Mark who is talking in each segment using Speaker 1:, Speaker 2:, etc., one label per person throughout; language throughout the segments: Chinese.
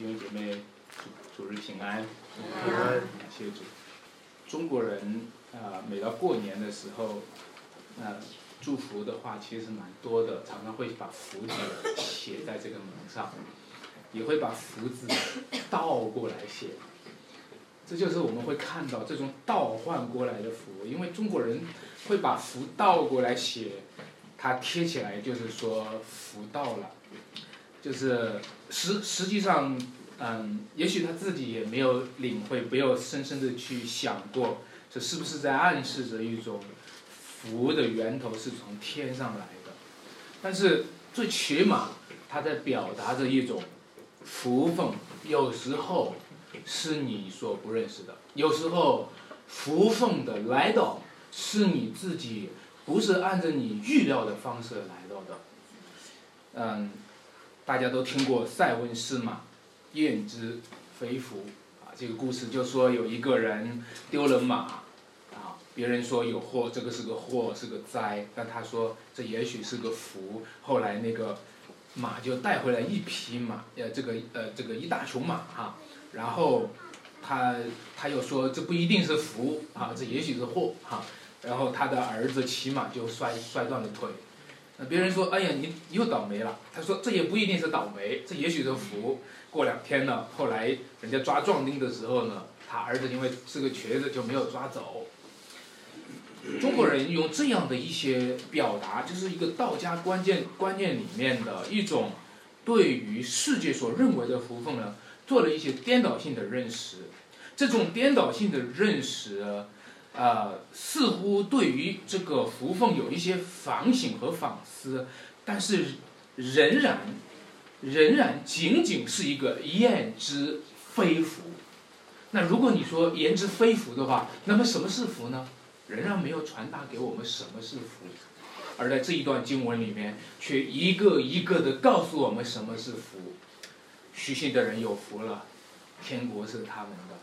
Speaker 1: 弟兄姐妹，主主日平安，
Speaker 2: 平安
Speaker 1: 感谢主。中国人啊、每到过年的时候，呃，祝福的话其实蛮多的，常常会把福字写在这个门上，也会把福字倒过来写。这就是我们会看到这种倒换过来的福，因为中国人会把福倒过来写，它贴起来就是说福到了，就是实实际上，嗯，也许他自己也没有领会，没有深深的去想过，这是不是在暗示着一种福的源头是从天上来的？但是最起码他在表达着一种福分，有时候是你所不认识的，有时候福分的来到是你自己不是按照你预料的方式来到的，嗯。大家都听过塞翁失马，焉知非福啊？这个故事就说有一个人丢了马，啊，别人说有祸，这个是个祸，是个灾，但他说这也许是个福。后来那个马就带回来一匹马，呃，这个呃这个一大群马哈，然后他他又说这不一定是福啊，这也许是祸哈。然后他的儿子骑马就摔摔断了腿。别人说：“哎呀，你又倒霉了。”他说：“这也不一定是倒霉，这也许是福。”过两天呢，后来人家抓壮丁的时候呢，他儿子因为是个瘸子就没有抓走。中国人用这样的一些表达，就是一个道家关键观念里面的一种对于世界所认为的福分呢，做了一些颠倒性的认识。这种颠倒性的认识。呃，似乎对于这个福分有一些反省和反思，但是仍然仍然仅仅是一个言之非福。那如果你说言之非福的话，那么什么是福呢？仍然没有传达给我们什么是福，而在这一段经文里面，却一个一个的告诉我们什么是福。虚心的人有福了，天国是他们的；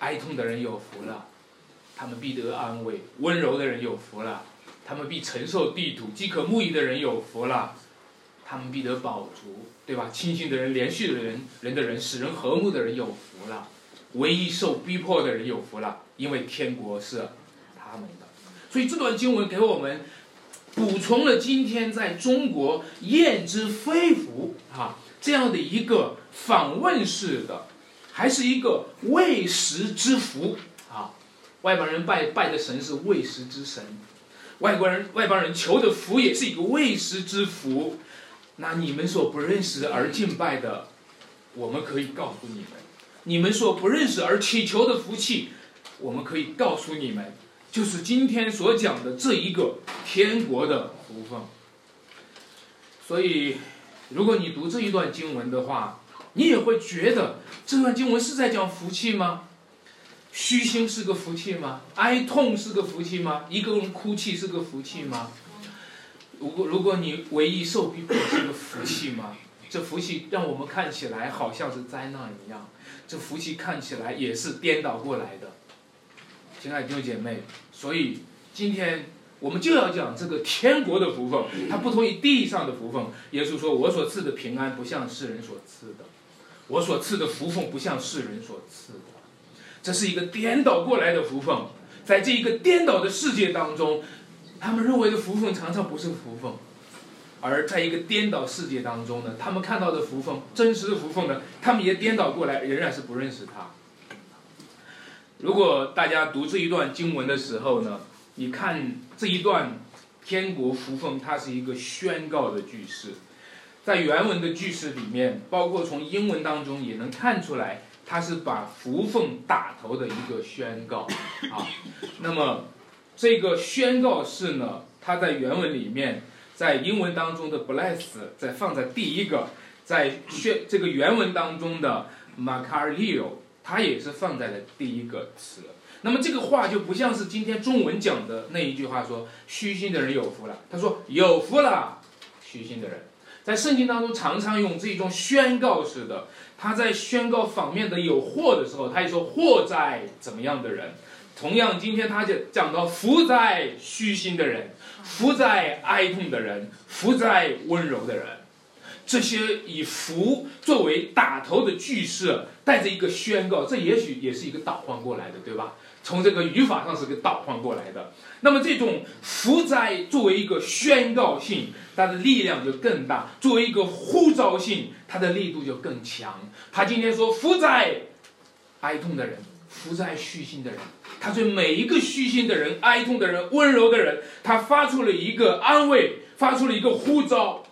Speaker 1: 哀痛的人有福了。他们必得安慰，温柔的人有福了；他们必承受地土，饥渴慕义的人有福了；他们必得饱足，对吧？清醒的人、连续的人、人的人、使人和睦的人有福了；唯一受逼迫的人有福了，因为天国是他们的。所以这段经文给我们补充了今天在中国燕之非福啊这样的一个访问式的，还是一个未食之福。外邦人拜拜的神是未食之神，外国人外邦人求的福也是一个未食之福。那你们所不认识而敬拜的，我们可以告诉你们；你们所不认识而祈求的福气，我们可以告诉你们，就是今天所讲的这一个天国的福分。所以，如果你读这一段经文的话，你也会觉得这段经文是在讲福气吗？虚心是个福气吗？哀痛是个福气吗？一个人哭泣是个福气吗？如果如果你唯一受逼迫是个福气吗？这福气让我们看起来好像是灾难一样，这福气看起来也是颠倒过来的。亲爱的弟兄姐妹，所以今天我们就要讲这个天国的福分，它不同于地上的福分。耶稣说：“我所赐的平安不像世人所赐的，我所赐的福分不像世人所赐的。”这是一个颠倒过来的福分，在这一个颠倒的世界当中，他们认为的福分常常不是福分，而在一个颠倒世界当中呢，他们看到的福分，真实的福分呢，他们也颠倒过来，仍然是不认识他。如果大家读这一段经文的时候呢，你看这一段天国福分，它是一个宣告的句式，在原文的句式里面，包括从英文当中也能看出来。它是把福分打头的一个宣告啊，那么这个宣告式呢，它在原文里面，在英文当中的 bless 在放在第一个，在宣这个原文当中的 macario，它也是放在了第一个词。那么这个话就不像是今天中文讲的那一句话说虚心的人有福了，他说有福了，虚心的人，在圣经当中常常用这种宣告式的。他在宣告反面的有祸的时候，他也说祸在怎么样的人。同样，今天他就讲到福在虚心的人，福在哀痛的人，福在温柔的人。这些以福作为打头的句式，带着一个宣告，这也许也是一个倒换过来的，对吧？从这个语法上是个倒换过来的。那么这种福灾作为一个宣告性，它的力量就更大；作为一个呼召性，它的力度就更强。他今天说福灾哀痛的人，福在虚心的人，他对每一个虚心的人、哀痛的人、温柔的人，他发出了一个安慰，发出了一个呼召。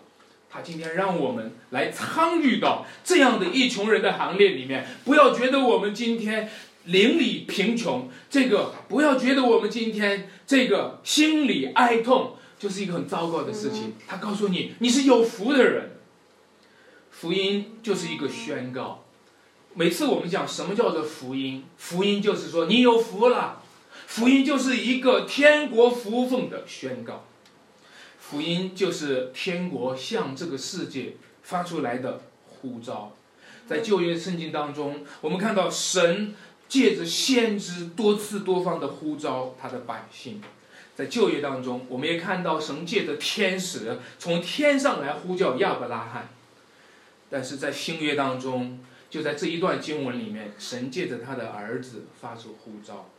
Speaker 1: 他今天让我们来参与到这样的一群人的行列里面，不要觉得我们今天。邻里贫穷，这个不要觉得我们今天这个心里哀痛就是一个很糟糕的事情。他告诉你，你是有福的人。福音就是一个宣告。每次我们讲什么叫做福音，福音就是说你有福了。福音就是一个天国福分的宣告。福音就是天国向这个世界发出来的呼召。在旧约圣经当中，我们看到神。借着先知多次多方的呼召他的百姓，在旧约当中，我们也看到神借着天使从天上来呼叫亚伯拉罕。但是在新约当中，就在这一段经文里面，神借着他的儿子发出呼召，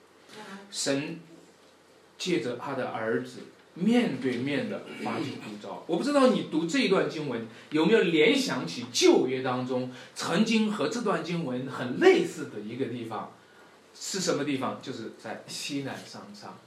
Speaker 1: 神借着他的儿子面对面的发出呼召。我不知道你读这一段经文有没有联想起旧约当中曾经和这段经文很类似的一个地方。是什么地方？就是在西南山上。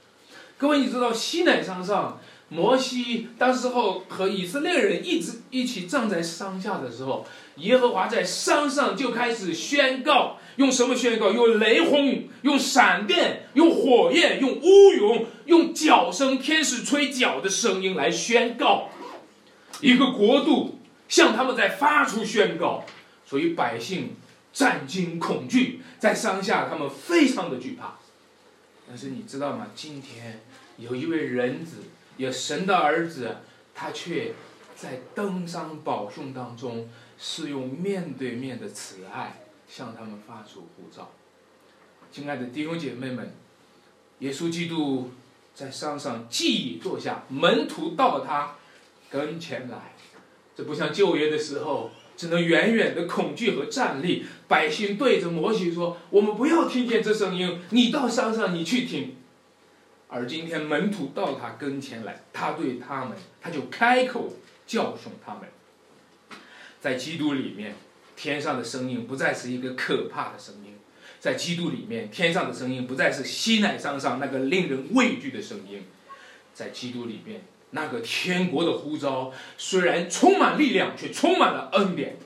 Speaker 1: 各位，你知道西南山上，摩西当时候和以色列人一直一起站在山下的时候，耶和华在山上就开始宣告，用什么宣告？用雷轰，用闪电，用火焰，用乌云，用脚声，天使吹角的声音来宣告，一个国度向他们在发出宣告，所以百姓。战惊恐惧，在山下，他们非常的惧怕。但是你知道吗？今天有一位人子，有神的儿子，他却在登山宝训当中，是用面对面的慈爱向他们发出呼召。亲爱的弟兄姐妹们，耶稣基督在山上既已坐下，门徒到他跟前来，这不像旧约的时候。只能远远的恐惧和站立，百姓对着摩西说：“我们不要听见这声音，你到山上你去听。”而今天门徒到他跟前来，他对他们，他就开口教训他们。在基督里面，天上的声音不再是一个可怕的声音；在基督里面，天上的声音不再是西乃山上那个令人畏惧的声音；在基督里面。那个天国的呼召虽然充满力量，却充满了恩典。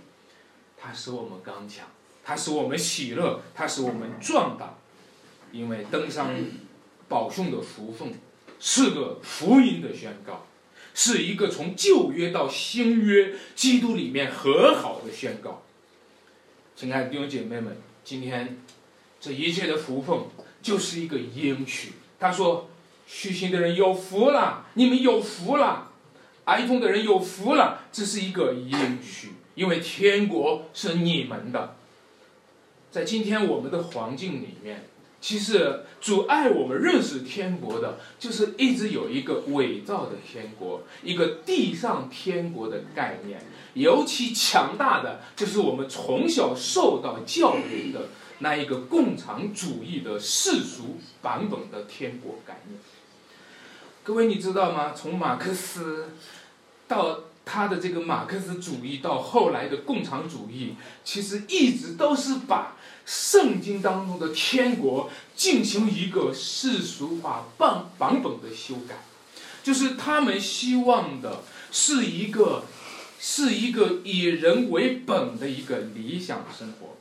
Speaker 1: 它使我们刚强，它使我们喜乐，它使我们壮大。因为登上保送的福分是个福音的宣告，是一个从旧约到新约基督里面和好的宣告。亲爱的弟兄姐妹们，今天这一切的福分就是一个应许。他说。虚心的人有福了，你们有福了；哀痛的人有福了，这是一个应许，因为天国是你们的。在今天我们的环境里面，其实阻碍我们认识天国的，就是一直有一个伪造的天国，一个地上天国的概念。尤其强大的，就是我们从小受到教育的那一个共产主义的世俗版本的天国概念。各位，你知道吗？从马克思到他的这个马克思主义，到后来的共产主义，其实一直都是把圣经当中的天国进行一个世俗化版版本的修改，就是他们希望的是一个是一个以人为本的一个理想生活，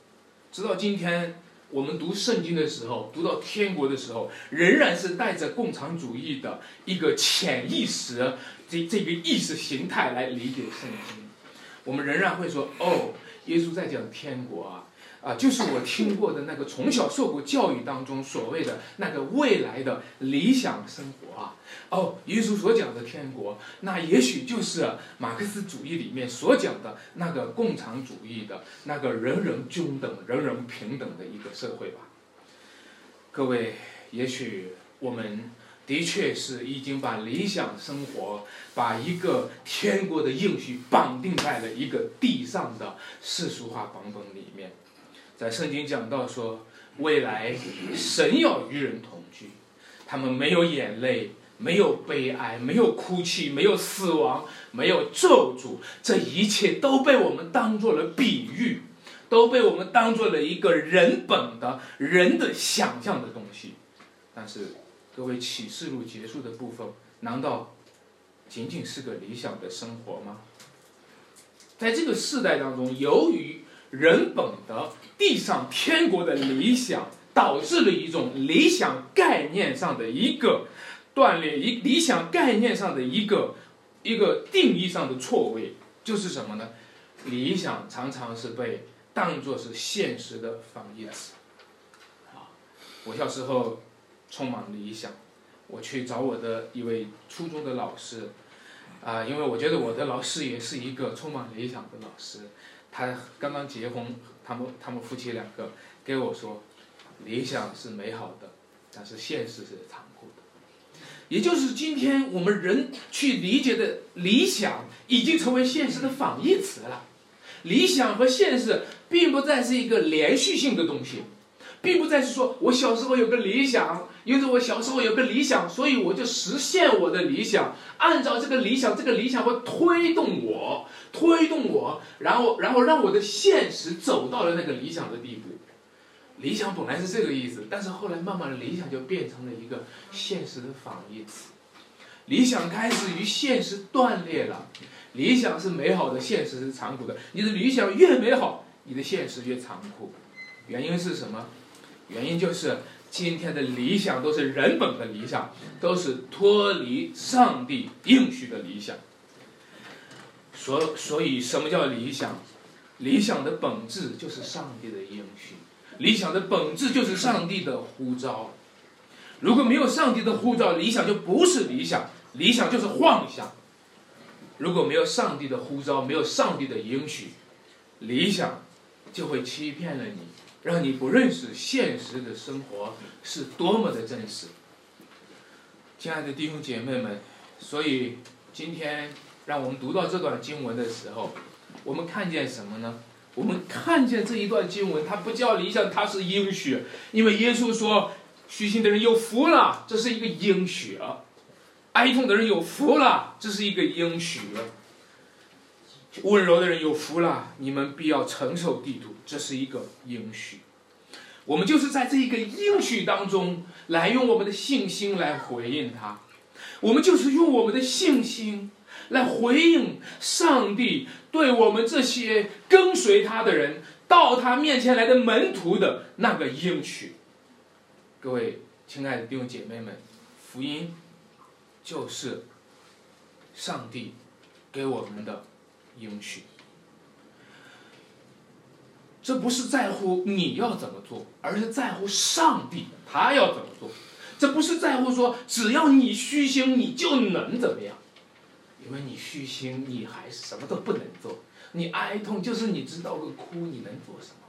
Speaker 1: 直到今天。我们读圣经的时候，读到天国的时候，仍然是带着共产主义的一个潜意识，这这个意识形态来理解圣经。我们仍然会说：“哦，耶稣在讲天国啊，啊，就是我听过的那个从小受过教育当中所谓的那个未来的理想生活啊。”哦，耶稣所讲的天国，那也许就是马克思主义里面所讲的那个共产主义的那个人人均等、人人平等的一个社会吧。各位，也许我们的确是已经把理想生活、把一个天国的应许绑定在了一个地上的世俗化版本里面。在圣经讲到说，未来神要与人同居，他们没有眼泪，没有悲哀，没有哭泣，没有死亡，没有咒诅，这一切都被我们当做了比喻，都被我们当做了一个人本的人的想象的东西，但是。各位启示录结束的部分，难道仅仅是个理想的生活吗？在这个世代当中，由于人本的地上天国的理想，导致了一种理想概念上的一个断裂，一理想概念上的一个一个定义上的错位，就是什么呢？理想常常是被当作是现实的反义词。啊，我小时候。充满理想，我去找我的一位初中的老师，啊，因为我觉得我的老师也是一个充满理想的老师。他刚刚结婚，他们他们夫妻两个给我说，理想是美好的，但是现实是残酷的。也就是今天我们人去理解的理想，已经成为现实的反义词了。理想和现实并不再是一个连续性的东西。并不再是说我小时候有个理想，因为我小时候有个理想，所以我就实现我的理想。按照这个理想，这个理想会推动我，推动我，然后，然后让我的现实走到了那个理想的地步。理想本来是这个意思，但是后来慢慢的理想就变成了一个现实的反义词。理想开始与现实断裂了。理想是美好的，现实是残酷的。你的理想越美好，你的现实越残酷。原因是什么？原因就是今天的理想都是人本的理想，都是脱离上帝应许的理想。所所以，什么叫理想？理想的本质就是上帝的应许，理想的本质就是上帝的呼召。如果没有上帝的呼召，理想就不是理想，理想就是幻想。如果没有上帝的呼召，没有上帝的应许，理想就会欺骗了你。让你不认识现实的生活是多么的真实，亲爱的弟兄姐妹们，所以今天让我们读到这段经文的时候，我们看见什么呢？我们看见这一段经文，它不叫理想，它是应许，因为耶稣说：“虚心的人有福了。”这是一个应许；哀痛的人有福了，这是一个应许；温柔的人有福了，你们必要承受地土。这是一个应许，我们就是在这一个应许当中来用我们的信心来回应他，我们就是用我们的信心来回应上帝对我们这些跟随他的人到他面前来的门徒的那个应许。各位亲爱的弟兄姐妹们，福音就是上帝给我们的应许。这不是在乎你要怎么做，而是在乎上帝他要怎么做。这不是在乎说只要你虚心，你就能怎么样？因为你虚心，你还什么都不能做。你哀痛，就是你知道个哭，你能做什么？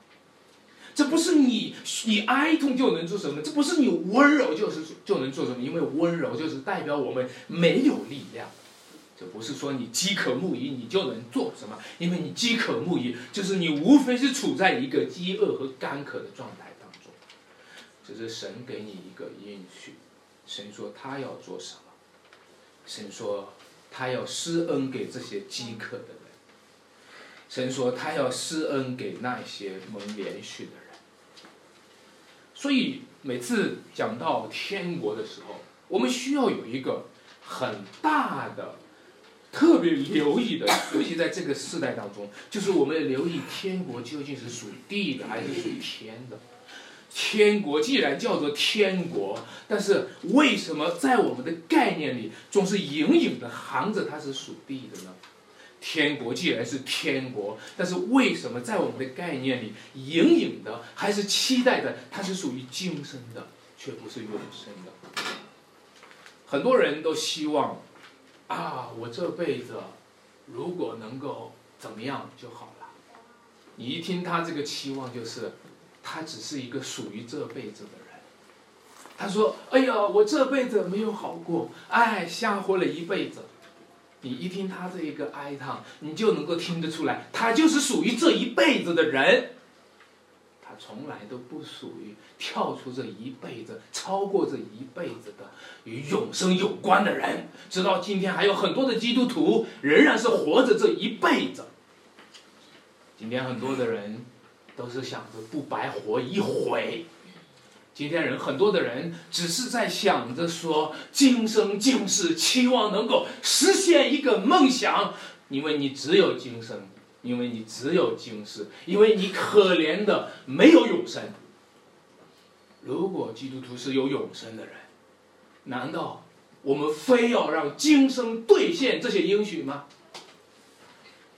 Speaker 1: 这不是你你哀痛就能做什么？这不是你温柔就是就能做什么？因为温柔就是代表我们没有力量。这不是说你饥渴慕义你就能做什么，因为你饥渴慕义，就是你无非是处在一个饥饿和干渴的状态当中。这是神给你一个应许，神说他要做什么，神说他要施恩给这些饥渴的人，神说他要施恩给那些蒙连续的人。所以每次讲到天国的时候，我们需要有一个很大的。特别留意的，尤其在这个时代当中，就是我们要留意天国究竟是属地的还是属天的。天国既然叫做天国，但是为什么在我们的概念里总是隐隐的含着它是属地的呢？天国既然是天国，但是为什么在我们的概念里隐隐的还是期待的它是属于今生的，却不是永生的？很多人都希望。啊，我这辈子如果能够怎么样就好了。你一听他这个期望，就是他只是一个属于这辈子的人。他说：“哎呀，我这辈子没有好过，哎，瞎活了一辈子。”你一听他这一个哀叹，你就能够听得出来，他就是属于这一辈子的人。从来都不属于跳出这一辈子、超过这一辈子的与永生有关的人。直到今天，还有很多的基督徒仍然是活着这一辈子。今天很多的人都是想着不白活一回。今天人很多的人只是在想着说今生今世，期望能够实现一个梦想，因为你只有今生，因为你只有今世，因为你可怜的没有永生。如果基督徒是有永生的人，难道我们非要让今生兑现这些应许吗？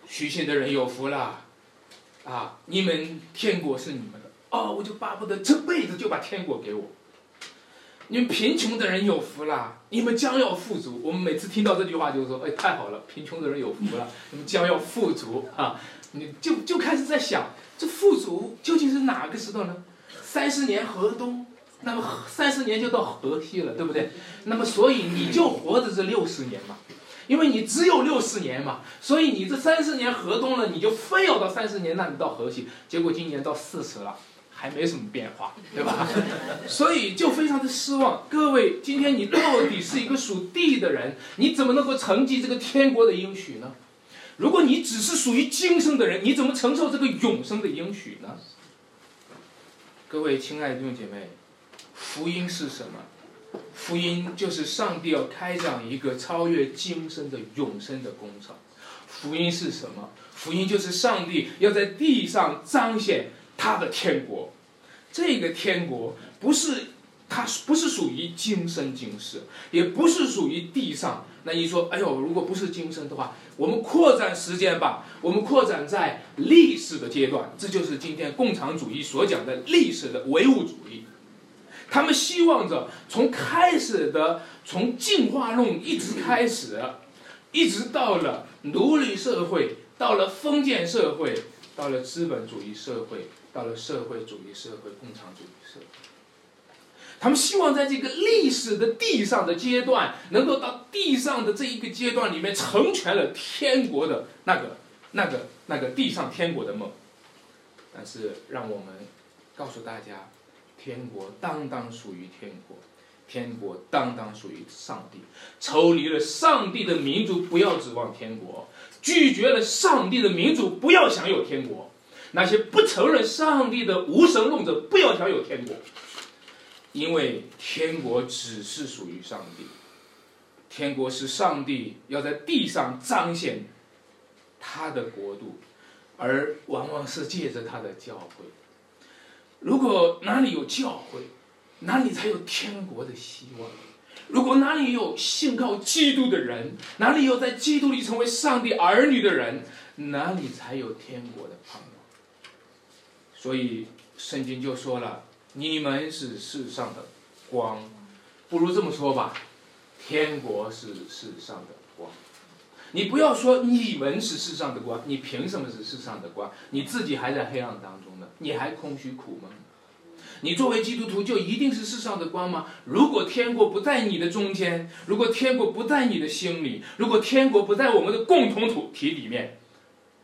Speaker 1: 虚心的人有福了，啊，你们天国是你们的。哦，我就巴不得这辈子就把天国给我。你们贫穷的人有福了，你们将要富足。我们每次听到这句话，就是说，哎，太好了，贫穷的人有福了，你们将要富足啊！你就就开始在想，这富足究竟是哪个时段呢？三十年河东，那么三十年就到河西了，对不对？那么所以你就活着这六十年嘛。因为你只有六十年嘛，所以你这三十年河东了，你就非要到三十年那里到河西。结果今年到四十了。还没什么变化，对吧？所以就非常的失望。各位，今天你到底是一个属地的人，你怎么能够承继这个天国的应许呢？如果你只是属于今生的人，你怎么承受这个永生的应许呢？各位亲爱的弟兄姐妹，福音是什么？福音就是上帝要开展一个超越今生的永生的工程。福音是什么？福音就是上帝要在地上彰显。他的天国，这个天国不是，它不是属于今生今世，也不是属于地上。那你说，哎呦，如果不是今生的话，我们扩展时间吧，我们扩展在历史的阶段，这就是今天共产主义所讲的历史的唯物主义。他们希望着从开始的从进化论一直开始，一直到了奴隶社会，到了封建社会，到了资本主义社会。到了社会主义社会、共产主义社会，他们希望在这个历史的地上的阶段，能够到地上的这一个阶段里面成全了天国的那个、那个、那个地上天国的梦。但是，让我们告诉大家，天国当当属于天国，天国当当属于上帝。抽离了上帝的民族，不要指望天国；拒绝了上帝的民族，不要享有天国。那些不承认上帝的无神论者，不要享有天国，因为天国只是属于上帝。天国是上帝要在地上彰显他的国度，而往往是借着他的教会。如果哪里有教会，哪里才有天国的希望。如果哪里有信靠基督的人，哪里有在基督里成为上帝儿女的人，哪里才有天国的盼望。所以圣经就说了：“你们是世上的光，不如这么说吧，天国是世上的光。你不要说你们是世上的光，你凭什么是世上的光？你自己还在黑暗当中呢，你还空虚苦闷。你作为基督徒就一定是世上的光吗？如果天国不在你的中间，如果天国不在你的心里，如果天国不在我们的共同土体里面，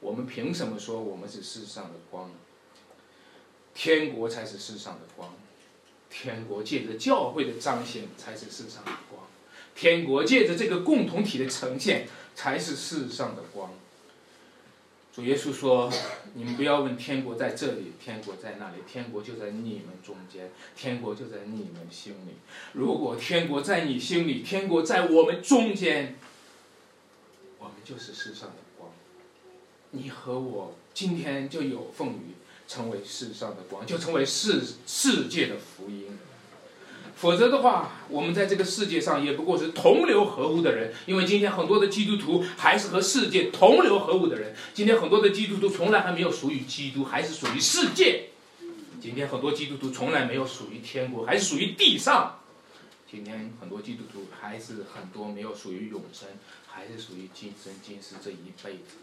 Speaker 1: 我们凭什么说我们是世上的光？”天国才是世上的光，天国借着教会的彰显才是世上的光，天国借着这个共同体的呈现才是世上的光。主耶稣说：“你们不要问天国在这里，天国在那里，天国就在你们中间，天国就在你们心里。如果天国在你心里，天国在我们中间，我们就是世上的光。你和我今天就有奉于。”成为世上的光，就成为世世界的福音。否则的话，我们在这个世界上也不过是同流合污的人。因为今天很多的基督徒还是和世界同流合污的人。今天很多的基督徒从来还没有属于基督，还是属于世界。今天很多基督徒从来没有属于天国，还是属于地上。今天很多基督徒还是很多没有属于永生，还是属于今生今世这一辈子。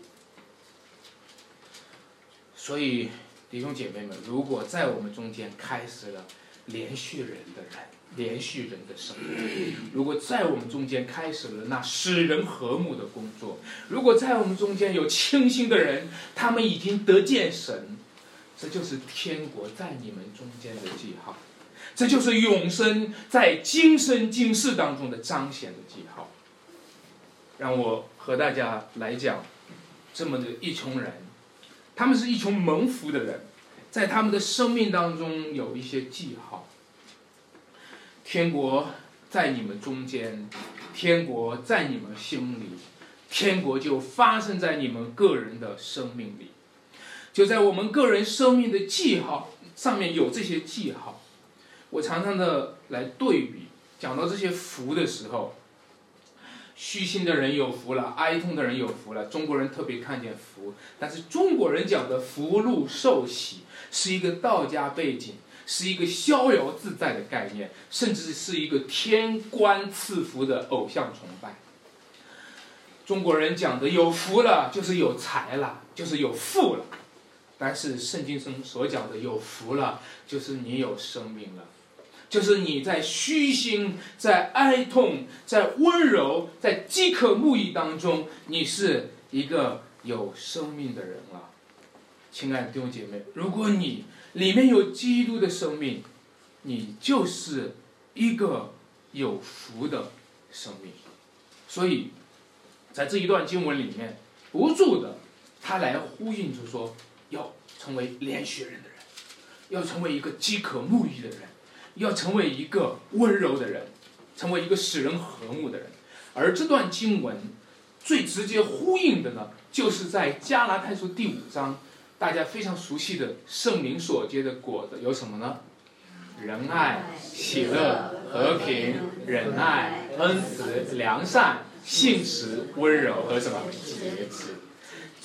Speaker 1: 所以。弟兄姐妹们，如果在我们中间开始了连续人的人，连续人的生命。如果在我们中间开始了那使人和睦的工作，如果在我们中间有清心的人，他们已经得见神，这就是天国在你们中间的记号，这就是永生在今生今世当中的彰显的记号。让我和大家来讲，这么的一群人，他们是一群蒙福的人。在他们的生命当中有一些记号。天国在你们中间，天国在你们心里，天国就发生在你们个人的生命里，就在我们个人生命的记号上面有这些记号。我常常的来对比，讲到这些福的时候。虚心的人有福了，哀痛的人有福了。中国人特别看见福，但是中国人讲的福禄寿喜是一个道家背景，是一个逍遥自在的概念，甚至是一个天官赐福的偶像崇拜。中国人讲的有福了，就是有财了，就是有富了，但是圣经中所讲的有福了，就是你有生命了。就是你在虚心、在哀痛、在温柔、在饥渴慕义当中，你是一个有生命的人了，亲爱的弟兄姐妹。如果你里面有基督的生命，你就是一个有福的生命。所以，在这一段经文里面，不住的他来呼应着说，要成为连续人的人，要成为一个饥渴慕义的人。要成为一个温柔的人，成为一个使人和睦的人，而这段经文最直接呼应的呢，就是在加拉太书第五章，大家非常熟悉的圣灵所结的果子有什么呢？仁爱、喜乐、和平、忍耐、恩慈、良善、信实、温柔和什么节制。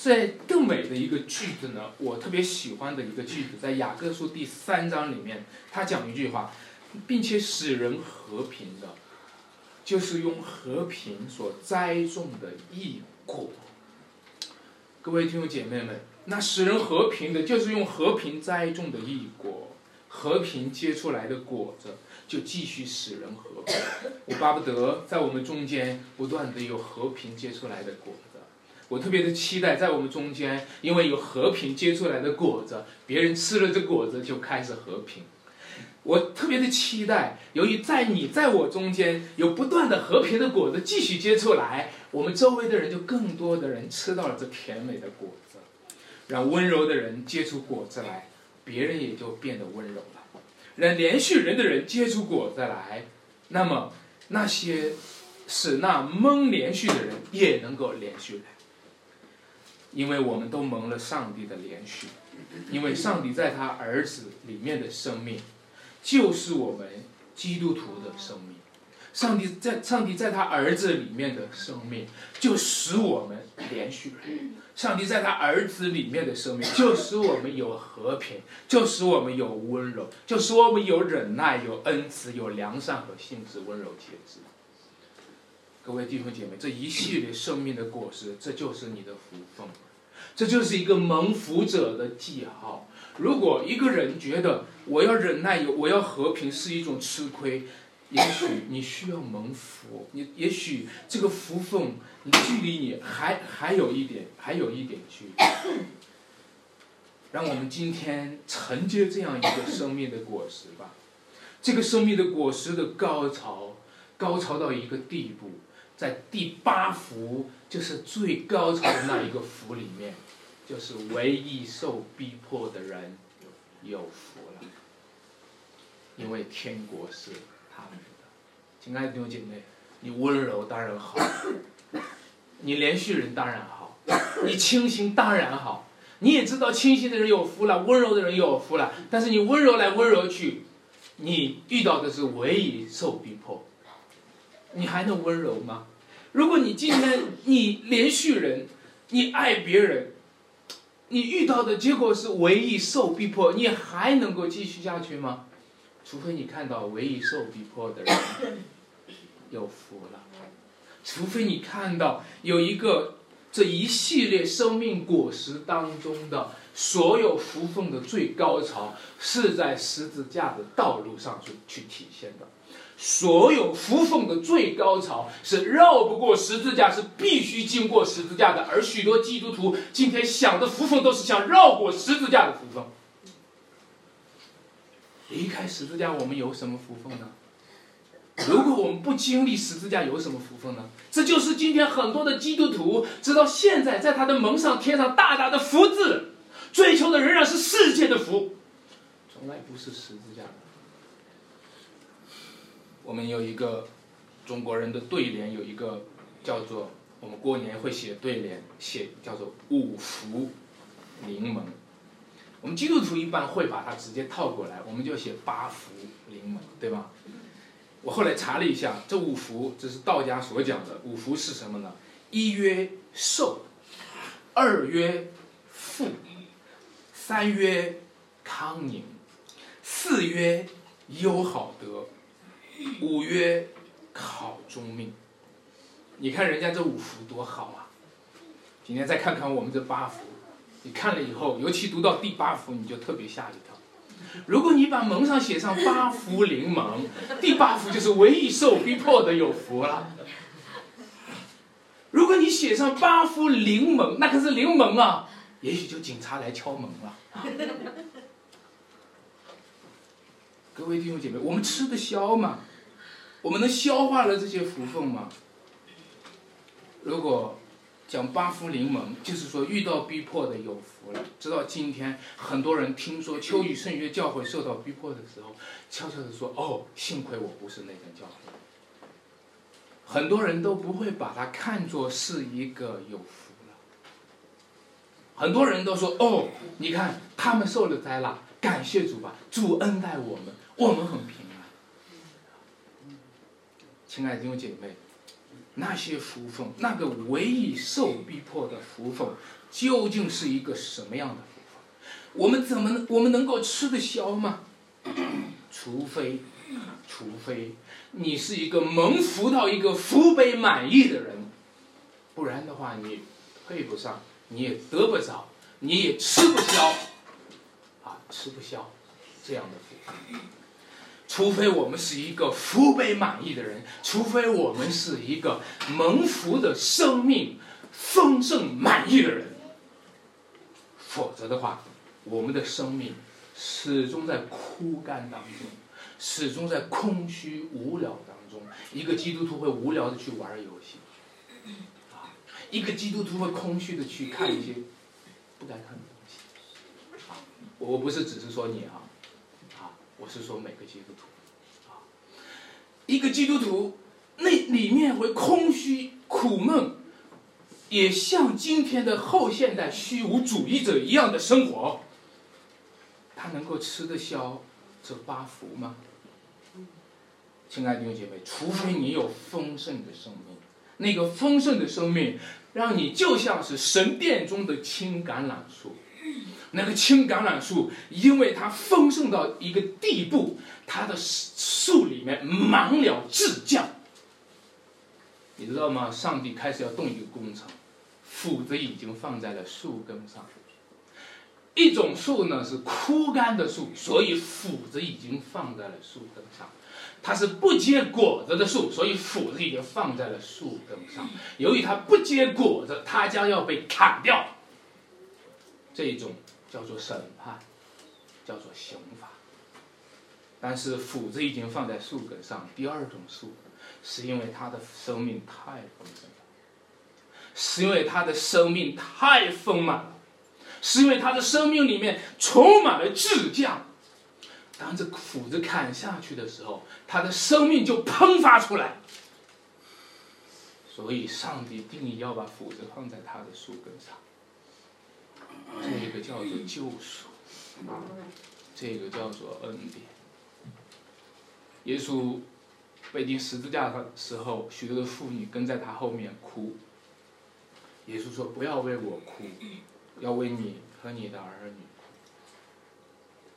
Speaker 1: 在更美的一个句子呢，我特别喜欢的一个句子，在雅各书第三章里面，他讲一句话，并且使人和平的，就是用和平所栽种的异果。各位听众姐妹们，那使人和平的，就是用和平栽种的异果，和平结出来的果子，就继续使人和平。我巴不得在我们中间不断的有和平结出来的果。我特别的期待在我们中间，因为有和平结出来的果子，别人吃了这果子就开始和平。我特别的期待，由于在你在我中间有不断的和平的果子继续结出来，我们周围的人就更多的人吃到了这甜美的果子，让温柔的人结出果子来，别人也就变得温柔了。让连续人的人结出果子来，那么那些使那蒙连续的人也能够连续来。因为我们都蒙了上帝的怜恤，因为上帝在他儿子里面的生命，就是我们基督徒的生命。上帝在上帝在他儿子里面的生命，就使我们连续。上帝在他儿子里面的生命，就使我们有和平，就使我们有温柔，就使我们有忍耐、有恩慈、有良善和性质温柔节制。各位弟兄姐妹，这一系列生命的果实，这就是你的福分，这就是一个蒙福者的记号。如果一个人觉得我要忍耐，有我要和平是一种吃亏，也许你需要蒙福，你也许这个福分距离你还还有一点，还有一点距离。让我们今天承接这样一个生命的果实吧。这个生命的果实的高潮，高潮到一个地步。在第八福，就是最高潮的那一个福里面，就是唯一受逼迫的人有福了，因为天国是他们的。亲爱的弟兄姐妹，你温柔当然好，你连续人当然好，你清心当然好。你也知道清心的人有福了，温柔的人有福了。但是你温柔来温柔去，你遇到的是唯一受逼迫。你还能温柔吗？如果你今天你连续人，你爱别人，你遇到的结果是唯一受逼迫，你还能够继续下去吗？除非你看到唯一受逼迫的人有福了，除非你看到有一个这一系列生命果实当中的所有福分的最高潮，是在十字架的道路上去去体现的。所有福分的最高潮是绕不过十字架，是必须经过十字架的。而许多基督徒今天想的福分，都是想绕过十字架的福分。离开十字架，我们有什么福分呢？如果我们不经历十字架，有什么福分呢？这就是今天很多的基督徒，直到现在，在他的门上贴上大大的福字，追求的仍然是世界的福，从来不是十字架。我们有一个中国人的对联，有一个叫做我们过年会写对联，写叫做五福临门。我们基督徒一般会把它直接套过来，我们就写八福临门，对吧？我后来查了一下，这五福这是道家所讲的五福是什么呢？一曰寿，二曰富，三曰康宁，四曰优好德，五曰考中命。你看人家这五福多好啊！今天再看看我们这八福，你看了以后，尤其读到第八福，你就特别吓一跳。如果你把门上写上八福临门，第八福就是唯一受逼迫的有福了。如果你写上八福临门，那可是临门啊，也许就警察来敲门了。各位弟兄姐妹，我们吃得消吗？我们能消化了这些福分吗？如果。讲八福临门，就是说遇到逼迫的有福了。直到今天，很多人听说秋雨圣约教会受到逼迫的时候，悄悄地说：“哦，幸亏我不是那间教会。”很多人都不会把它看作是一个有福了。很多人都说：“哦，你看他们受了灾了，感谢主吧，主恩待我们，我们很平。”亲爱的弟兄姐妹。那些福分，那个唯一受逼迫的福分，究竟是一个什么样的福分？我们怎么能我们能够吃得消吗？除非，除非你是一个蒙福到一个福杯满溢的人，不然的话，你配不上，你也得不着，你也吃不消，啊，吃不消这样的福分。除非我们是一个福杯满溢的人，除非我们是一个蒙福的生命丰盛满意的人，否则的话，我们的生命始终在枯干当中，始终在空虚无聊当中。一个基督徒会无聊的去玩游戏，啊，一个基督徒会空虚的去看一些不该看的东西。我不是只是说你啊。我是说每个基督徒，啊，一个基督徒那里面会空虚苦闷，也像今天的后现代虚无主义者一样的生活，他能够吃得消这八福吗？亲爱的弟兄姐妹，除非你有丰盛的生命，那个丰盛的生命让你就像是神殿中的青橄榄树。那个青橄榄树，因为它丰盛到一个地步，它的树里面满了枝浆。你知道吗？上帝开始要动一个工程，斧子已经放在了树根上。一种树呢是枯干的树，所以斧子已经放在了树根上。它是不结果子的树，所以斧子已经放在了树根上。由于它不结果子，它将要被砍掉。这种。叫做审判，叫做刑罚。但是斧子已经放在树根上。第二种树，是因为他的生命太丰盛了，是因为他的生命太丰满了，是因为他的生命里面充满了智将。当这斧子砍下去的时候，他的生命就喷发出来。所以，上帝定义要把斧子放在他的树根上。这个叫做救赎，这个叫做恩典。耶稣被钉十字架的时候，许多的妇女跟在他后面哭。耶稣说：“不要为我哭，要为你和你的儿女哭。”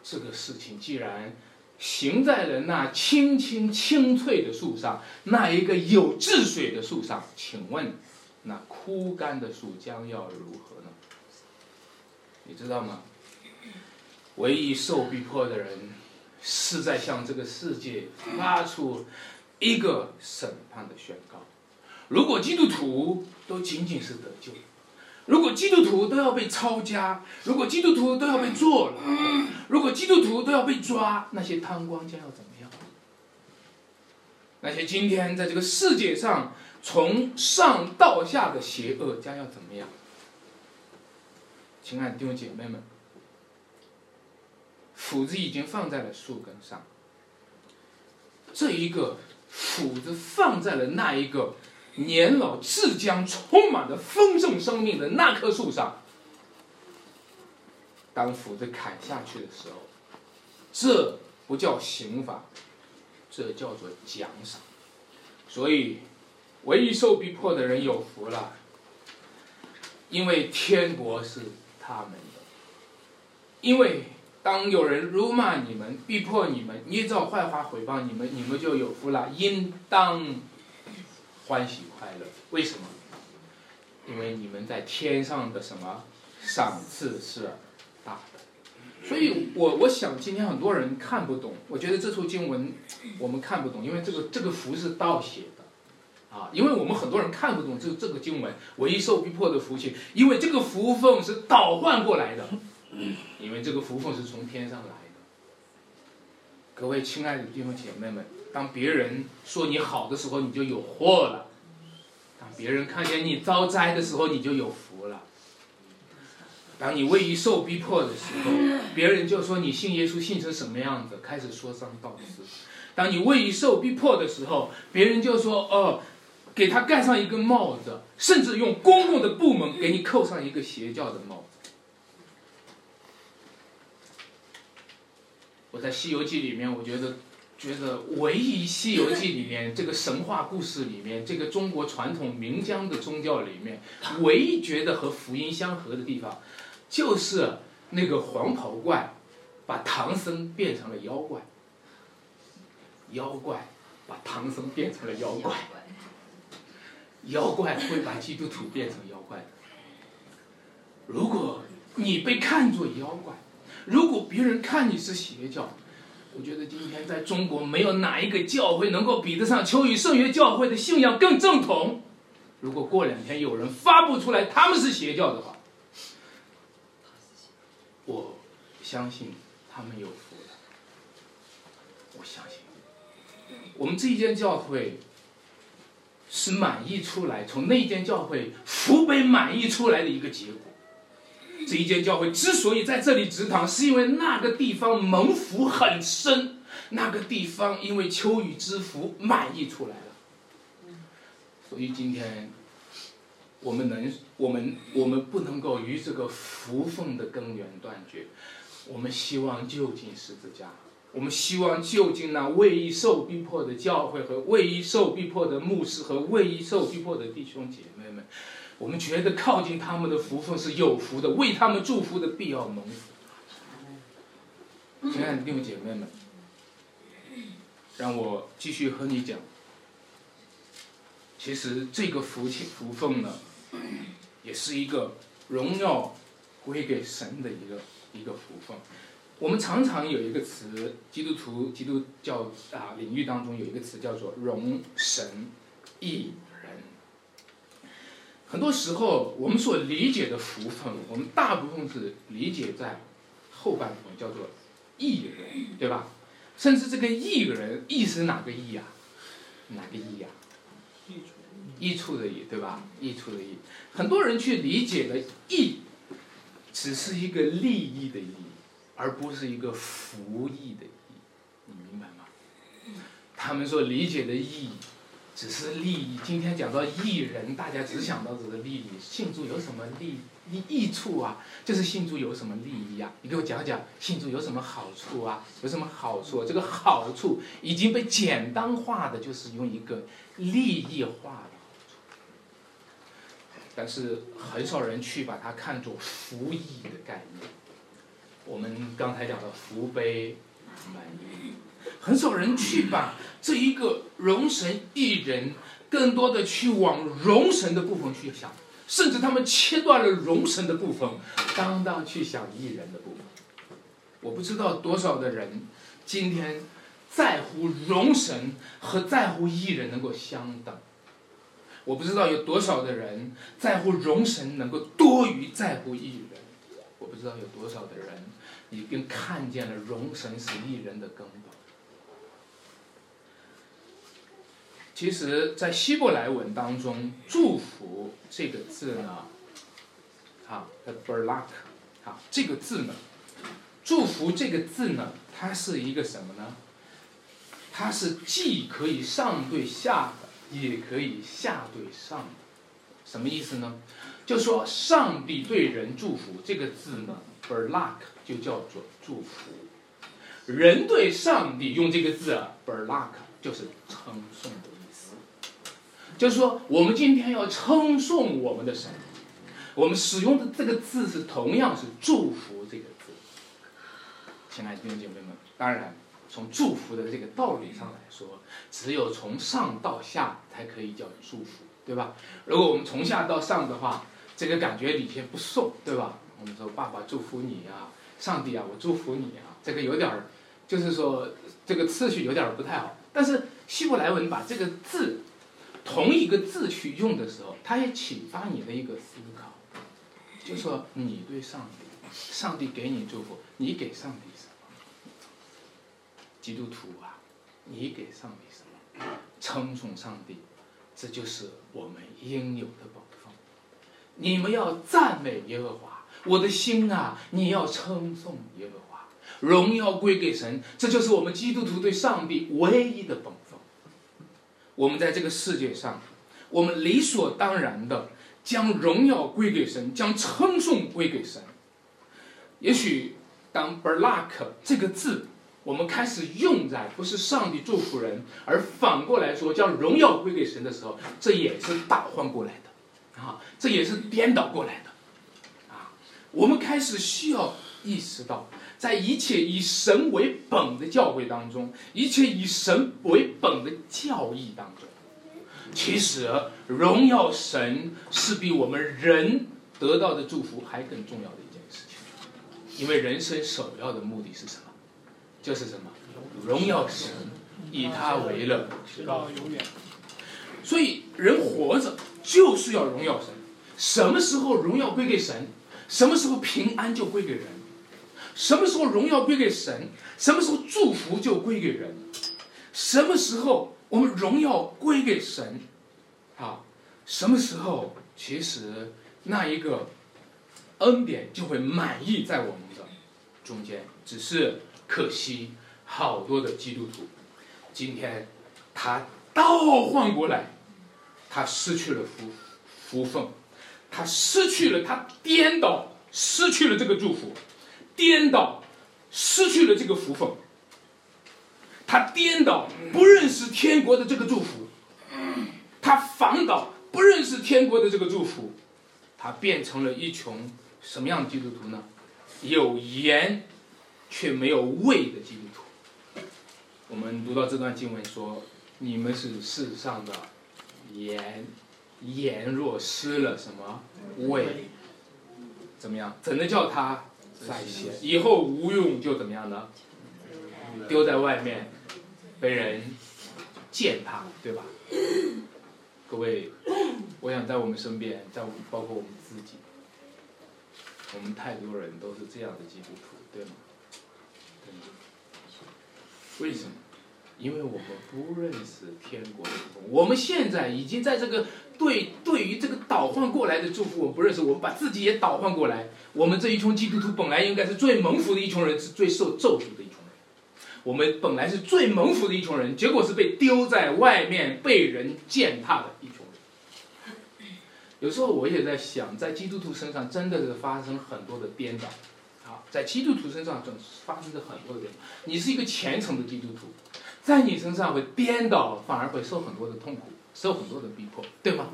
Speaker 1: 这个事情既然行在了那青青青翠的树上，那一个有治水的树上，请问那枯干的树将要如何呢？你知道吗？唯一受逼迫的人，是在向这个世界发出一个审判的宣告。如果基督徒都仅仅是得救，如果基督徒都要被抄家，如果基督徒都要被坐牢，如果基督徒都要被抓，那些贪官将要怎么样？那些今天在这个世界上从上到下的邪恶将要怎么样？亲爱的弟兄姐妹们，斧子已经放在了树根上，这一个斧子放在了那一个。年老自将充满了丰盛生命的那棵树上，当斧子砍下去的时候，这不叫刑罚，这叫做奖赏。所以，唯一受逼迫的人有福了，因为天国是他们的。因为当有人辱骂你们、逼迫你们、捏造坏话毁谤你们，你们就有福了，应当。欢喜快乐，为什么？因为你们在天上的什么赏赐是大的，所以我我想今天很多人看不懂，我觉得这处经文我们看不懂，因为这个这个福是倒写的，啊，因为我们很多人看不懂这这个经文，唯一受逼迫的福气，因为这个福分是倒换过来的，因为这个福分是从天上来的。各位亲爱的弟兄姐妹们。当别人说你好的时候，你就有祸了；当别人看见你遭灾的时候，你就有福了。当你为一受逼迫的时候，别人就说你信耶稣信成什么样子，开始说三道四。当你为一受逼迫的时候，别人就说哦，给他盖上一个帽子，甚至用公共的部门给你扣上一个邪教的帽子。我在《西游记》里面，我觉得。觉得唯一《西游记》里面这个神话故事里面，这个中国传统民间的宗教里面，唯一觉得和福音相合的地方，就是那个黄袍怪把唐僧变成了妖怪，妖怪把唐僧变成了妖怪，妖怪会把基督徒变成妖怪的。如果你被看作妖怪，如果别人看你是邪教。我觉得今天在中国没有哪一个教会能够比得上秋雨圣约教会的信仰更正统。如果过两天有人发布出来他们是邪教的话，我相信他们有福了。我相信，我们这一间教会是满意出来从那间教会福杯满意出来的一个结果。这一间教会之所以在这里植堂，是因为那个地方蒙福很深，那个地方因为秋雨之福满溢出来了。所以今天，我们能，我们我们不能够与这个福分的根源断绝。我们希望就近十字架，我们希望就近那为义受逼迫的教会和为义受逼迫的牧师和为义受逼迫的弟兄姐妹们。我们觉得靠近他们的福分是有福的，为他们祝福的必要蒙福。亲爱的弟兄姐妹们，让我继续和你讲。其实这个福气福分呢，也是一个荣耀归给神的一个一个福分。我们常常有一个词，基督徒基督教啊领域当中有一个词叫做荣神益。很多时候，我们所理解的福分，我们大部分是理解在后半部分，叫做义人，对吧？甚至这个义人，义是哪个义呀？哪个义呀？益处的益，对吧？益处的益，很多人去理解的义，只是一个利益的益，而不是一个福益的义，你明白吗？他们所理解的义。只是利益。今天讲到艺人，大家只想到这个利益。信主有什么利益益处啊？就是信主有什么利益啊？你给我讲讲，信主有什么好处啊？有什么好处？这个好处已经被简单化的，就是用一个利益化的好处。但是很少人去把它看作福益的概念。我们刚才讲的福杯满溢。很少人去把这一个容神一人更多的去往荣神的部分去想，甚至他们切断了荣神的部分，当当去想艺人的部分。我不知道多少的人今天在乎荣神和在乎艺人能够相等。我不知道有多少的人在乎荣神能够多于在乎艺人。不知道有多少的人已经看见了荣神是艺人的根本。其实，在希伯来文当中，“祝福”这个字呢，啊 b e r l a k 啊，这个字呢，“祝福”这个字呢，它是一个什么呢？它是既可以上对下的，也可以下对上的。什么意思呢？就说上帝对人祝福这个字呢 b e r l a k 就叫做祝福；人对上帝用这个字啊 b e r l a k 就是称颂的意思。就是说，我们今天要称颂我们的神，我们使用的这个字是同样是祝福这个字。亲爱的弟兄姐妹们，当然，从祝福的这个道理上来说，只有从上到下才可以叫祝福，对吧？如果我们从下到上的话，这个感觉礼节不送，对吧？我们说爸爸祝福你啊，上帝啊，我祝福你啊，这个有点儿，就是说这个次序有点儿不太好。但是希伯来文把这个字。同一个字去用的时候，它也启发你的一个思考，就说你对上帝，上帝给你祝福，你给上帝什么？基督徒啊，你给上帝什么？称颂上帝，这就是我们应有的本分。你们要赞美耶和华，我的心啊，你要称颂耶和华，荣耀归给神，这就是我们基督徒对上帝唯一的本。我们在这个世界上，我们理所当然的将荣耀归给神，将称颂归给神。也许当 b e r l a k 这个字我们开始用在不是上帝祝福人，而反过来说将荣耀归给神的时候，这也是倒换过来的，啊，这也是颠倒过来的，啊，我们开始需要意识到。在一切以神为本的教会当中，一切以神为本的教义当中，其实荣耀神是比我们人得到的祝福还更重要的一件事情。因为人生首要的目的是什么？就是什么？荣耀神，以他为乐，直到永远。所以人活着就是要荣耀神。什么时候荣耀归给神？什么时候平安就归给人？什么时候荣耀归给神？什么时候祝福就归给人？什么时候我们荣耀归给神？啊，什么时候其实那一个恩典就会满意在我们的中间？只是可惜，好多的基督徒今天他倒换过来，他失去了福福分，他失去了，他颠倒，失去了这个祝福。颠倒，失去了这个福分。他颠倒，不认识天国的这个祝福；他反倒，不认识天国的这个祝福。他变成了一群什么样的基督徒呢？有盐却没有味的基督徒。我们读到这段经文说：“你们是世上的盐，盐若失了什么味，怎么样？怎能叫他？”再咸，以后无用就怎么样呢？丢在外面，被人践踏，对吧？各位，我想在我们身边，在包括我们自己，我们太多人都是这样的基督徒，对吗？为什么？因为我们不认识天国的福，我们现在已经在这个对对于这个倒换过来的祝福，我们不认识，我们把自己也倒换过来。我们这一群基督徒本来应该是最蒙福的一群人，是最受咒诅的一群人。我们本来是最蒙福的一群人，结果是被丢在外面被人践踏的一群人。有时候我也在想，在基督徒身上真的是发生很多的颠倒。在基督徒身上总是发生着很多的颠倒。你是一个虔诚的基督徒。在你身上会颠倒，反而会受很多的痛苦，受很多的逼迫，对吗？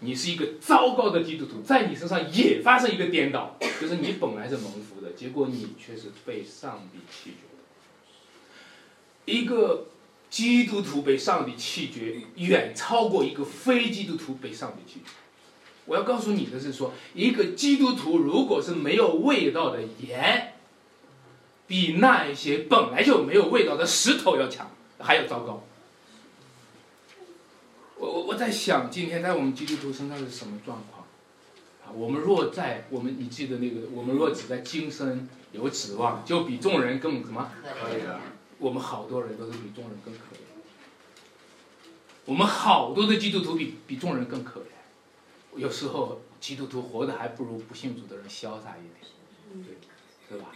Speaker 1: 你是一个糟糕的基督徒，在你身上也发生一个颠倒，就是你本来是蒙福的，结果你却是被上帝弃绝的。一个基督徒被上帝弃绝，远超过一个非基督徒被上帝弃绝。我要告诉你的是说，一个基督徒如果是没有味道的盐，比那一些本来就没有味道的石头要强，还要糟糕。我我我在想，今天在我们基督徒身上是什么状况？啊，我们若在我们，你记得那个，我们若只在今生有指望，就比众人更什么？
Speaker 3: 可以的。
Speaker 1: 我们好多人都是比众人更可怜。我们好多的基督徒比比众人更可怜。有时候基督徒活的还不如不信主的人潇洒一点，对对吧？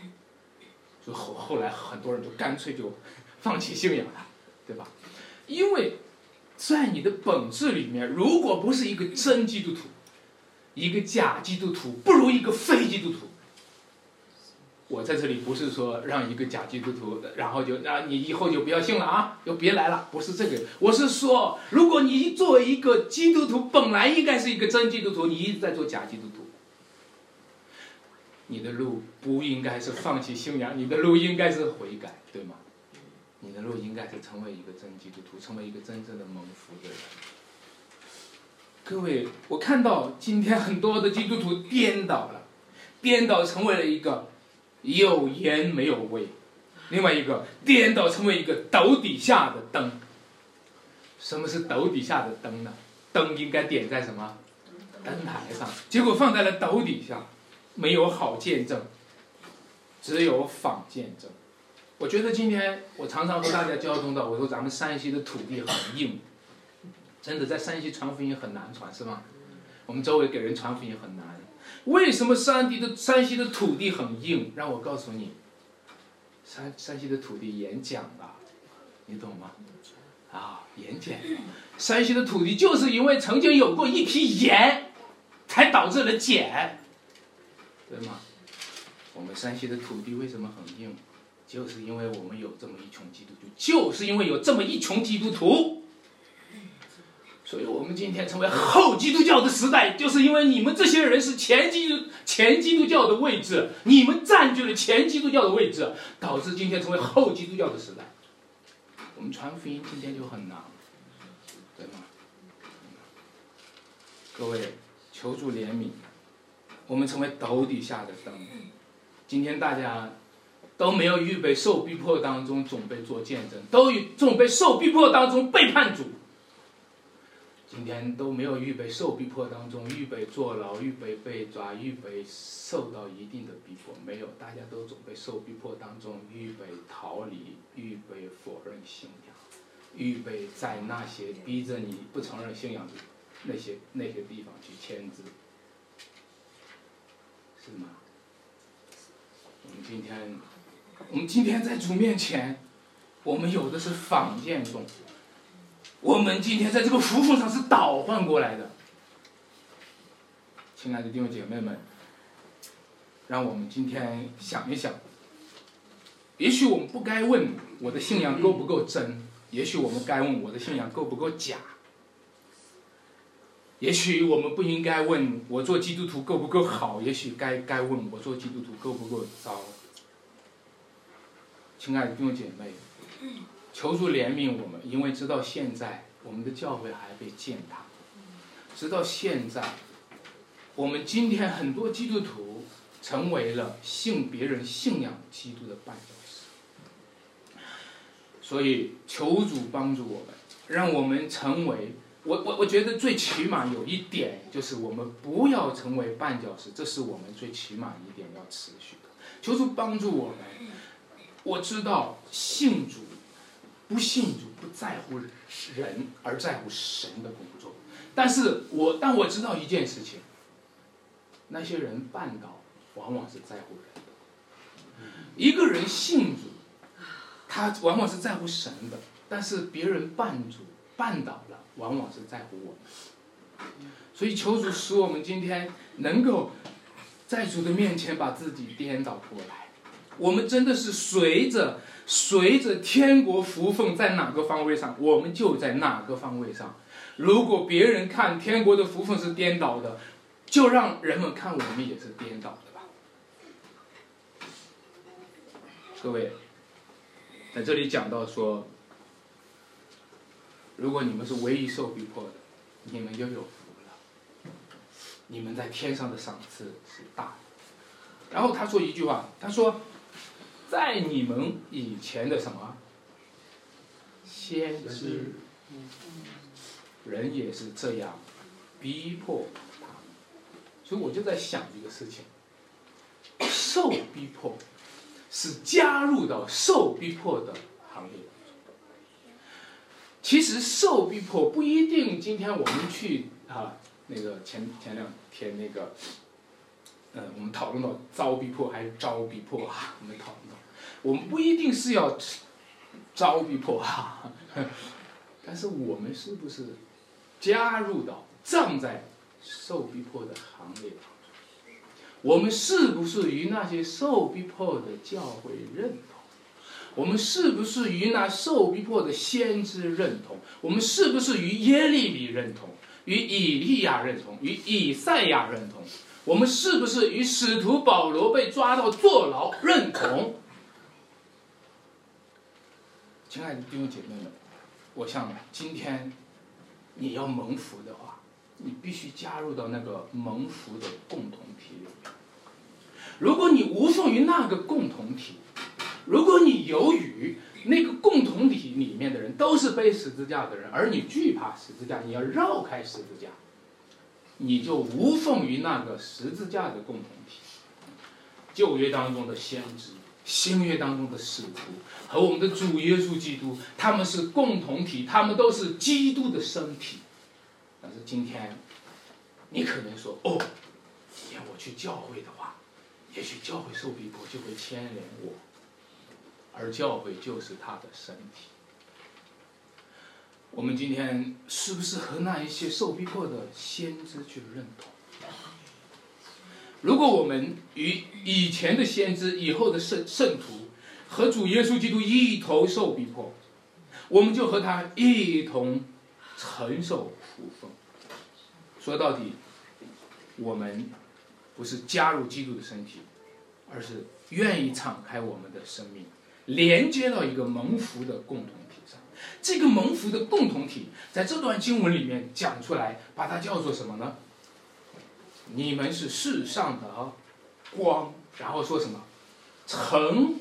Speaker 1: 就后后来很多人就干脆就 放弃信仰了，对吧？因为在你的本质里面，如果不是一个真基督徒，一个假基督徒不如一个非基督徒。我在这里不是说让一个假基督徒，然后就啊你以后就不要信了啊，就别来了，不是这个。我是说，如果你作为一个基督徒，本来应该是一个真基督徒，你一直在做假基督徒，你的路不应该是放弃信仰，你的路应该是悔改，对吗？你的路应该是成为一个真基督徒，成为一个真正的蒙福的人。各位，我看到今天很多的基督徒颠倒了，颠倒成为了一个。有盐没有味，另外一个颠倒成为一个斗底下的灯。什么是斗底下的灯呢？灯应该点在什么灯台上，结果放在了斗底下，没有好见证，只有仿见证。我觉得今天我常常和大家交通到，我说咱们山西的土地很硬，真的在山西传福音很难传，是吗？我们周围给人传福音很难。为什么山地的山西的土地很硬？让我告诉你，山山西的土地盐碱的，你懂吗？啊，盐碱，山西的土地就是因为曾经有过一批盐，才导致了碱，对吗？我们山西的土地为什么很硬？就是因为我们有这么一群基督徒，就是因为有这么一群基督徒。所以我们今天成为后基督教的时代，就是因为你们这些人是前基督前基督教的位置，你们占据了前基督教的位置，导致今天成为后基督教的时代。我们传福音今天就很难，对吗？各位，求助怜悯，我们成为斗底下的灯。今天大家都没有预备受逼迫当中准备做见证，都准备受逼迫当中背叛主。今天都没有预备受逼迫当中，预备坐牢，预备被抓，预备受到一定的逼迫，没有，大家都准备受逼迫当中，预备逃离，预备否认信仰，预备在那些逼着你不承认信仰的那些那些地方去签字，是吗？我们今天，我们今天在主面前，我们有的是仿见众。我们今天在这个福分上是倒换过来的，亲爱的弟兄姐妹们，让我们今天想一想，也许我们不该问我的信仰够不够真，也许我们该问我的信仰够不够假，也许我们不应该问我做基督徒够不够好，也许该该问我做基督徒够不够糟。亲爱的弟兄姐妹。求主怜悯我们，因为直到现在，我们的教会还被践踏。直到现在，我们今天很多基督徒成为了信别人信仰基督的绊脚石。所以，求主帮助我们，让我们成为我我我觉得最起码有一点，就是我们不要成为绊脚石，这是我们最起码一点要持续的。求主帮助我们。我知道信主。不信主，不在乎人，而在乎神的工作。但是我但我知道一件事情，那些人绊倒，往往是在乎人的。一个人信主，他往往是在乎神的；但是别人绊主、绊倒了，往往是在乎我们。所以求主使我们今天能够在主的面前把自己颠倒过来。我们真的是随着。随着天国福分在哪个方位上，我们就在哪个方位上。如果别人看天国的福分是颠倒的，就让人们看我们也是颠倒的吧。各位，在这里讲到说，如果你们是唯一受逼迫的，你们就有福了。你们在天上的赏赐是大的。然后他说一句话，他说，在你们以前的什么先知，人也是这样逼迫他。所以我就在想一个事情：受逼迫是加入到受逼迫的行列。其实受逼迫不一定，今天我们去啊，那个前前两天那个，呃，我们讨论到遭逼迫还是招逼迫啊？我们讨论到，我们不一定是要招逼迫哈，但是我们是不是加入到站在受逼迫的行列当中？我们是不是与那些受逼迫的教会认同？我们是不是与那受逼迫的先知认同？我们是不是与耶利米认同？与以利亚认同？与以赛亚认同？我们是不是与使徒保罗被抓到坐牢认同？亲爱的弟兄姐妹们，我想今天你要蒙福的话，你必须加入到那个蒙福的共同体里面。如果你无奉于那个共同体，如果你由于那个共同体里面的人都是背十字架的人，而你惧怕十字架，你要绕开十字架，你就无奉于那个十字架的共同体。旧约当中的先知，新约当中的使徒，和我们的主耶稣基督，他们是共同体，他们都是基督的身体。但是今天，你可能说，哦，今天我去教会的话，也许教会受逼迫就会牵连我。而教会就是他的身体。我们今天是不是和那一些受逼迫的先知去认同？如果我们与以前的先知、以后的圣圣徒和主耶稣基督一同受逼迫，我们就和他一同承受苦风。说到底，我们不是加入基督的身体，而是愿意敞开我们的生命。连接到一个蒙福的共同，这个蒙福的共同体在这段经文里面讲出来，把它叫做什么呢？你们是世上的光，然后说什么？城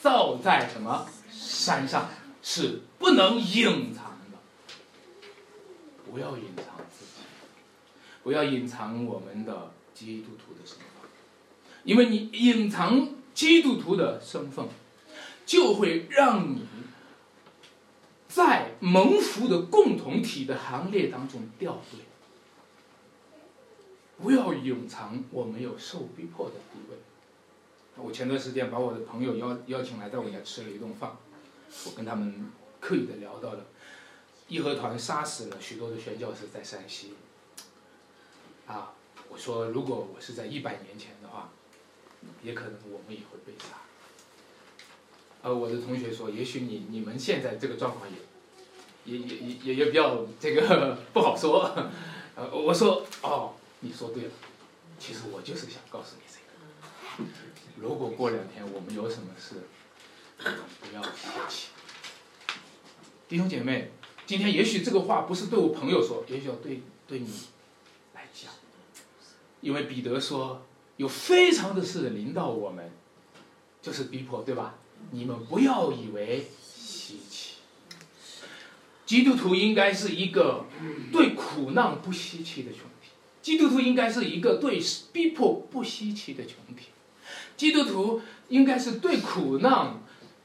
Speaker 1: 造在什么山上，是不能隐藏的。不要隐藏自己，不要隐藏我们的基督徒的身份，因为你隐藏基督徒的身份。就会让你在蒙福的共同体的行列当中掉队。不要隐藏我没有受逼迫的地位。我前段时间把我的朋友邀邀请来，到我家吃了一顿饭，我跟他们刻意的聊到了义和团杀死了许多的宣教士在山西。啊，我说如果我是在一百年前的话，也可能我们也会被杀。呃，我的同学说，也许你你们现在这个状况也，也也也也比较这个不好说。呃，我说哦，你说对了，其实我就是想告诉你这个，如果过两天我们有什么事，不要泄气。弟兄姐妹，今天也许这个话不是对我朋友说，也许要对对你来讲，因为彼得说有非常的事临到我们，就是逼迫，对吧？你们不要以为稀奇，基督徒应该是一个对苦难不稀奇的群体，基督徒应该是一个对逼迫不稀奇的群体，基督徒应该是对苦难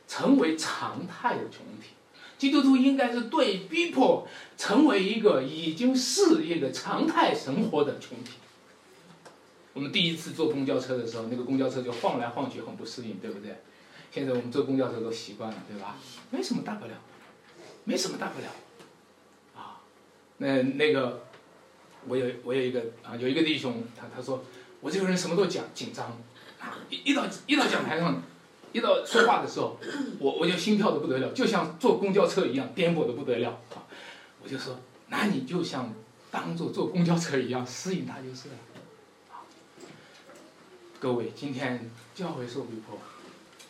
Speaker 1: 成为常态的群体，基督徒应该是对逼迫成为一个已经适应的常态生活的群体。我们第一次坐公交车的时候，那个公交车就晃来晃去，很不适应，对不对？现在我们坐公交车都习惯了，对吧？没什么大不了，没什么大不了，啊，那那个，我有我有一个啊，有一个弟兄，他他说我这个人什么都讲紧张，啊，一一到一到讲台上，一到说话的时候，我我就心跳的不得了，就像坐公交车一样颠簸的不得了啊，我就说，那你就像当做坐公交车一样适应它就是了，啊，各位，今天教会受逼迫。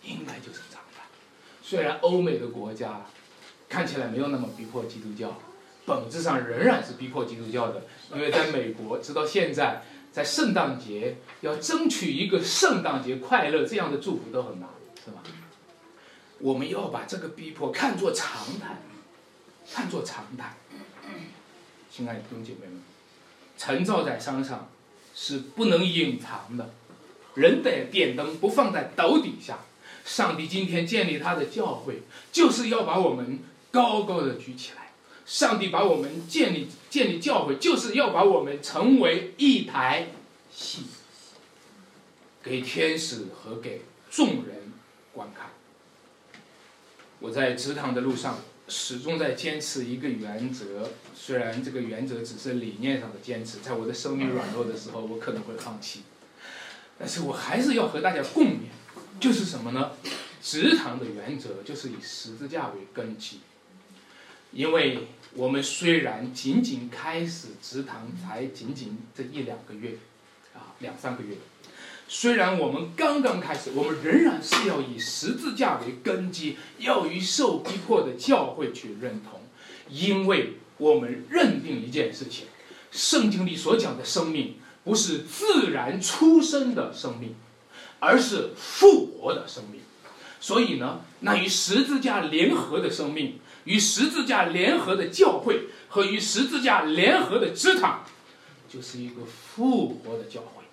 Speaker 1: 应该就是这样的。虽然欧美的国家看起来没有那么逼迫基督教，本质上仍然是逼迫基督教的，因为在美国，直到现在，在圣诞节要争取一个圣诞节快乐这样的祝福都很难，是吧？我们要把这个逼迫看作常态，看作常态。亲爱的弟兄姐妹们，晨照在山上是不能隐藏的，人得点灯不放在斗底下。上帝今天建立他的教会，就是要把我们高高的举起来。上帝把我们建立建立教会，就是要把我们成为一台戏，给天使和给众人观看。我在职堂的路上，始终在坚持一个原则，虽然这个原则只是理念上的坚持，在我的生命软弱的时候，我可能会放弃，但是我还是要和大家共勉，就是什么呢？职堂的原则就是以十字架为根基，因为我们虽然仅仅开始职堂才仅仅这一两个月，啊两三个月，虽然我们刚刚开始，我们仍然是要以十字架为根基，要与受逼迫的教会去认同，因为我们认定一件事情：圣经里所讲的生命不是自然出生的生命，而是复活的生命。所以呢，那与十字架联合的生命，与十字架联合的教会和与十字架联合的职场，就是一个复活的教会。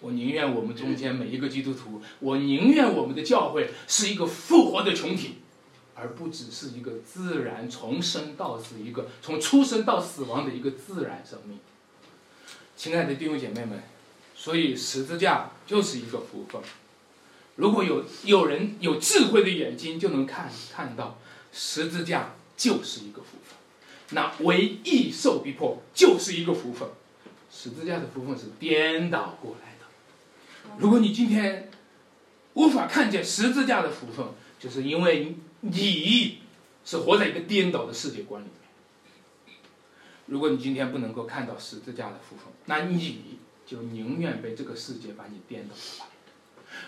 Speaker 1: 我宁愿我们中间每一个基督徒，我宁愿我们的教会是一个复活的群体，而不只是一个自然从生到死、一个从出生到死亡的一个自然生命。亲爱的弟兄姐妹们，所以十字架就是一个福分。如果有有人有智慧的眼睛，就能看看到十字架就是一个福分，那唯一受逼迫就是一个福分，十字架的福分是颠倒过来的。如果你今天无法看见十字架的福分，就是因为你是活在一个颠倒的世界观里面。如果你今天不能够看到十字架的福分，那你就宁愿被这个世界把你颠倒了。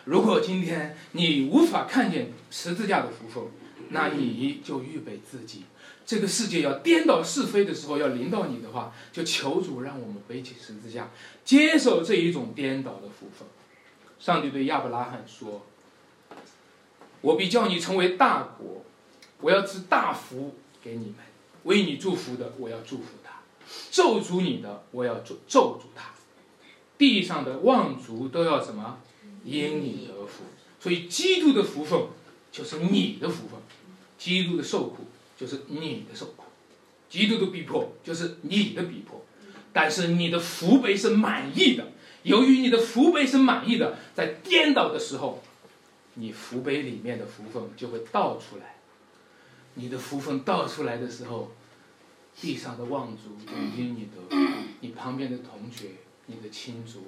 Speaker 1: 如果今天你无法看见十字架的福分，那你就预备自己，这个世界要颠倒是非的时候要临到你的话，就求主让我们背起十字架，接受这一种颠倒的福分。上帝对亚伯拉罕说：“我必叫你成为大国，我要赐大福给你们，为你祝福的我要祝福他，咒诅你的我要咒咒诅他，地上的望族都要什么？”因你得福，所以基督的福分就是你的福分，基督的受苦就是你的受苦，基督的逼迫就是你的逼迫，但是你的福杯是满意的，由于你的福杯是满意的，在颠倒的时候，你福杯里面的福分就会倒出来，你的福分倒出来的时候，地上的望族就因你得福，你旁边的同学，你的亲族。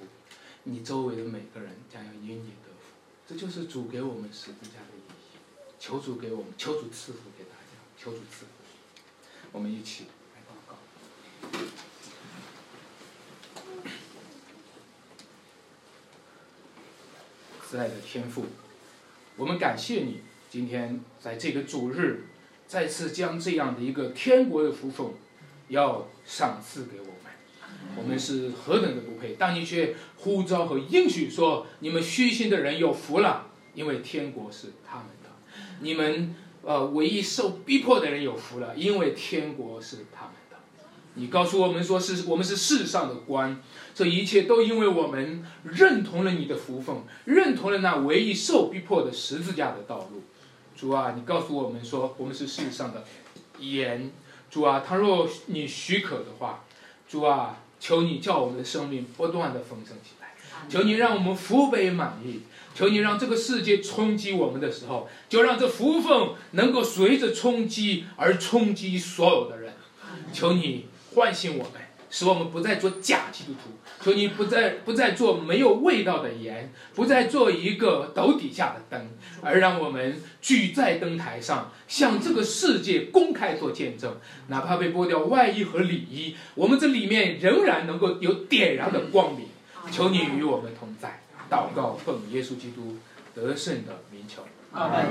Speaker 1: 你周围的每个人将要因你得福，这就是主给我们十字架的意义。求主给我们，求主赐福给大家，求主赐福。我们一起来祷告。慈爱的天父，我们感谢你今天在这个主日，再次将这样的一个天国的福分，要赏赐给我们。我们是何等的不配！当你却呼召和应许说：“你们虚心的人有福了，因为天国是他们的；你们呃唯一受逼迫的人有福了，因为天国是他们的。”你告诉我们说：“是我们是世上的官，这一切都因为我们认同了你的福分，认同了那唯一受逼迫的十字架的道路。”主啊，你告诉我们说：“我们是世上的盐。”主啊，倘若你许可的话，主啊。求你叫我们的生命不断的丰盛起来，求你让我们福杯满溢，求你让这个世界冲击我们的时候，就让这福分能够随着冲击而冲击所有的人。求你唤醒我们，使我们不再做假基督徒。求你不再不再做没有味道的盐，不再做一个斗底下的灯，而让我们举在灯台上，向这个世界公开做见证。哪怕被剥掉外衣和里衣，我们这里面仍然能够有点燃的光明。求你与我们同在。祷告奉耶稣基督得胜的名求。阿门。